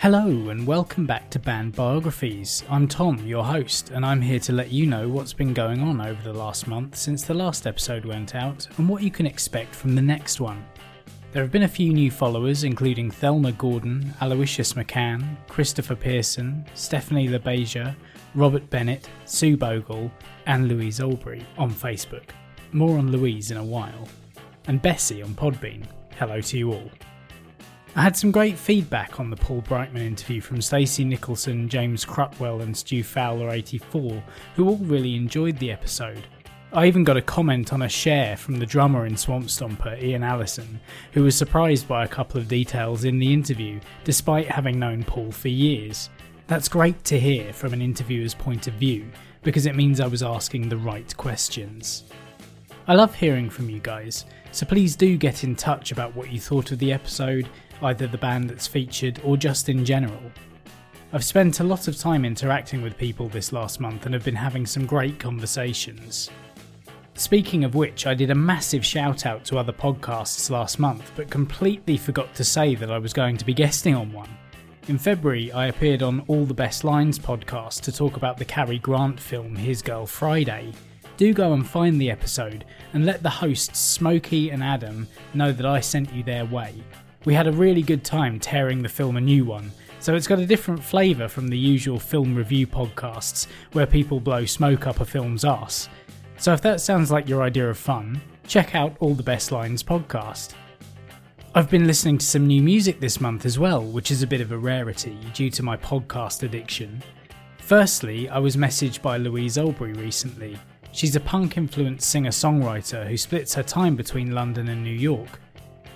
Hello and welcome back to Band Biographies. I'm Tom, your host, and I'm here to let you know what's been going on over the last month since the last episode went out and what you can expect from the next one. There have been a few new followers, including Thelma Gordon, Aloysius McCann, Christopher Pearson, Stephanie LeBeja, Robert Bennett, Sue Bogle, and Louise Aubrey on Facebook. More on Louise in a while. And Bessie on Podbean. Hello to you all. I had some great feedback on the Paul Brightman interview from Stacey Nicholson, James Crutwell, and Stu Fowler84, who all really enjoyed the episode. I even got a comment on a share from the drummer in Swamp Stomper, Ian Allison, who was surprised by a couple of details in the interview, despite having known Paul for years. That's great to hear from an interviewer's point of view, because it means I was asking the right questions. I love hearing from you guys, so please do get in touch about what you thought of the episode, either the band that's featured or just in general. I've spent a lot of time interacting with people this last month and have been having some great conversations. Speaking of which, I did a massive shout out to other podcasts last month, but completely forgot to say that I was going to be guesting on one. In February, I appeared on All the Best Lines podcast to talk about the Cary Grant film His Girl Friday. Do go and find the episode and let the hosts Smokey and Adam know that I sent you their way. We had a really good time tearing the film a new one, so it's got a different flavour from the usual film review podcasts where people blow smoke up a film's ass. So if that sounds like your idea of fun, check out All the Best Lines podcast. I've been listening to some new music this month as well, which is a bit of a rarity due to my podcast addiction. Firstly, I was messaged by Louise Aubrey recently. She's a punk influenced singer songwriter who splits her time between London and New York.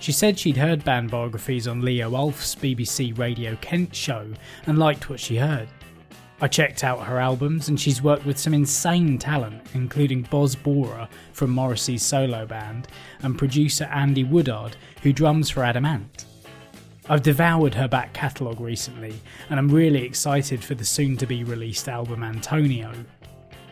She said she'd heard band biographies on Leo Ulf's BBC Radio Kent show and liked what she heard. I checked out her albums and she's worked with some insane talent, including Boz Boorer from Morrissey's solo band and producer Andy Woodard, who drums for Adam Ant. I've devoured her back catalogue recently and I'm really excited for the soon to be released album Antonio.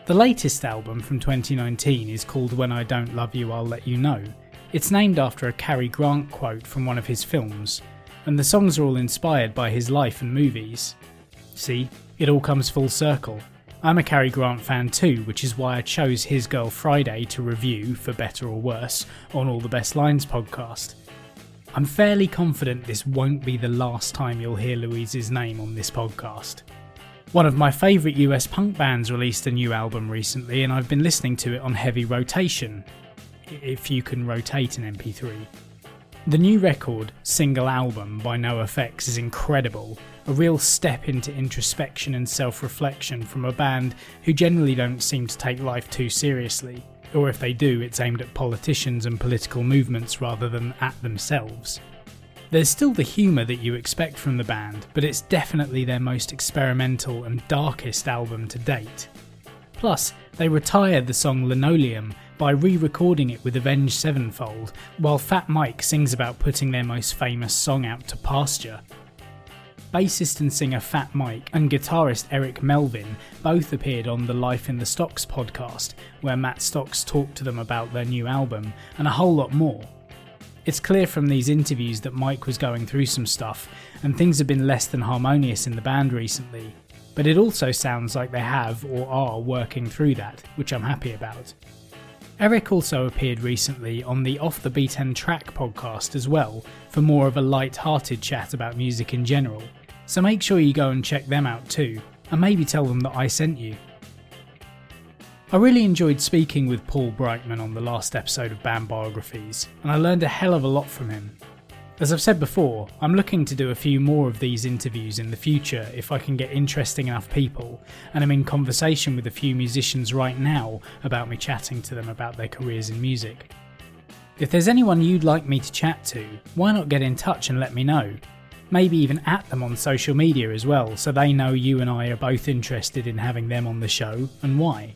The latest album from 2019 is called When I Don't Love You I'll Let You Know. It's named after a Cary Grant quote from one of his films, and the songs are all inspired by his life and movies. See, it all comes full circle. I'm a Cary Grant fan too, which is why I chose His Girl Friday to review, for better or worse, on All the Best Lines podcast. I'm fairly confident this won't be the last time you'll hear Louise's name on this podcast. One of my favourite US punk bands released a new album recently, and I've been listening to it on heavy rotation, if you can rotate an MP3. The new record, single album by NoFX is incredible, a real step into introspection and self reflection from a band who generally don't seem to take life too seriously, or if they do, it's aimed at politicians and political movements rather than at themselves. There's still the humour that you expect from the band, but it's definitely their most experimental and darkest album to date. Plus, they retired the song Linoleum by re recording it with Avenged Sevenfold, while Fat Mike sings about putting their most famous song out to pasture. Bassist and singer Fat Mike and guitarist Eric Melvin both appeared on the Life in the Stocks podcast, where Matt Stocks talked to them about their new album and a whole lot more. It's clear from these interviews that Mike was going through some stuff, and things have been less than harmonious in the band recently. But it also sounds like they have or are working through that, which I'm happy about. Eric also appeared recently on the Off the Beaten Track podcast as well for more of a light hearted chat about music in general, so make sure you go and check them out too, and maybe tell them that I sent you. I really enjoyed speaking with Paul Brightman on the last episode of Band Biographies, and I learned a hell of a lot from him. As I've said before, I'm looking to do a few more of these interviews in the future if I can get interesting enough people, and I'm in conversation with a few musicians right now about me chatting to them about their careers in music. If there's anyone you'd like me to chat to, why not get in touch and let me know? Maybe even at them on social media as well, so they know you and I are both interested in having them on the show and why.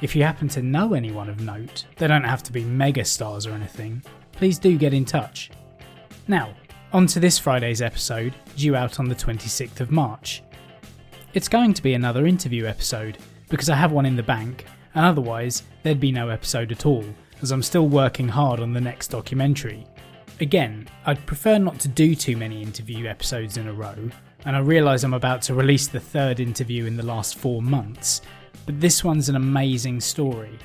If you happen to know anyone of note, they don't have to be mega stars or anything, please do get in touch. Now, on to this Friday's episode, due out on the 26th of March. It's going to be another interview episode, because I have one in the bank, and otherwise, there'd be no episode at all, as I'm still working hard on the next documentary. Again, I'd prefer not to do too many interview episodes in a row, and I realise I'm about to release the third interview in the last four months, but this one's an amazing story,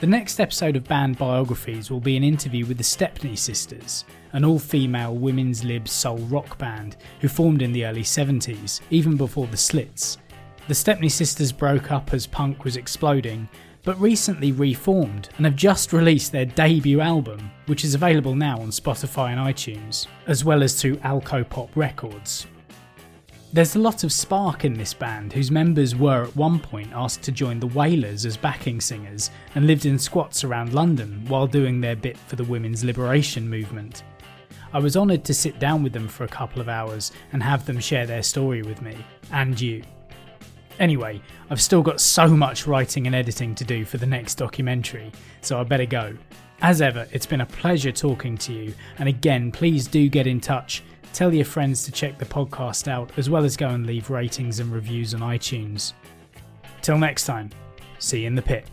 the next episode of Band Biographies will be an interview with the Stepney Sisters, an all female women's lib soul rock band who formed in the early 70s, even before the Slits. The Stepney Sisters broke up as punk was exploding, but recently reformed and have just released their debut album, which is available now on Spotify and iTunes, as well as to Alcopop Records. There's a lot of spark in this band, whose members were at one point asked to join the Wailers as backing singers and lived in squats around London while doing their bit for the women's liberation movement. I was honoured to sit down with them for a couple of hours and have them share their story with me, and you. Anyway, I've still got so much writing and editing to do for the next documentary, so I better go. As ever, it's been a pleasure talking to you, and again, please do get in touch Tell your friends to check the podcast out, as well as go and leave ratings and reviews on iTunes. Till next time, see you in the pit.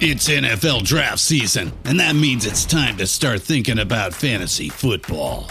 It's NFL draft season, and that means it's time to start thinking about fantasy football.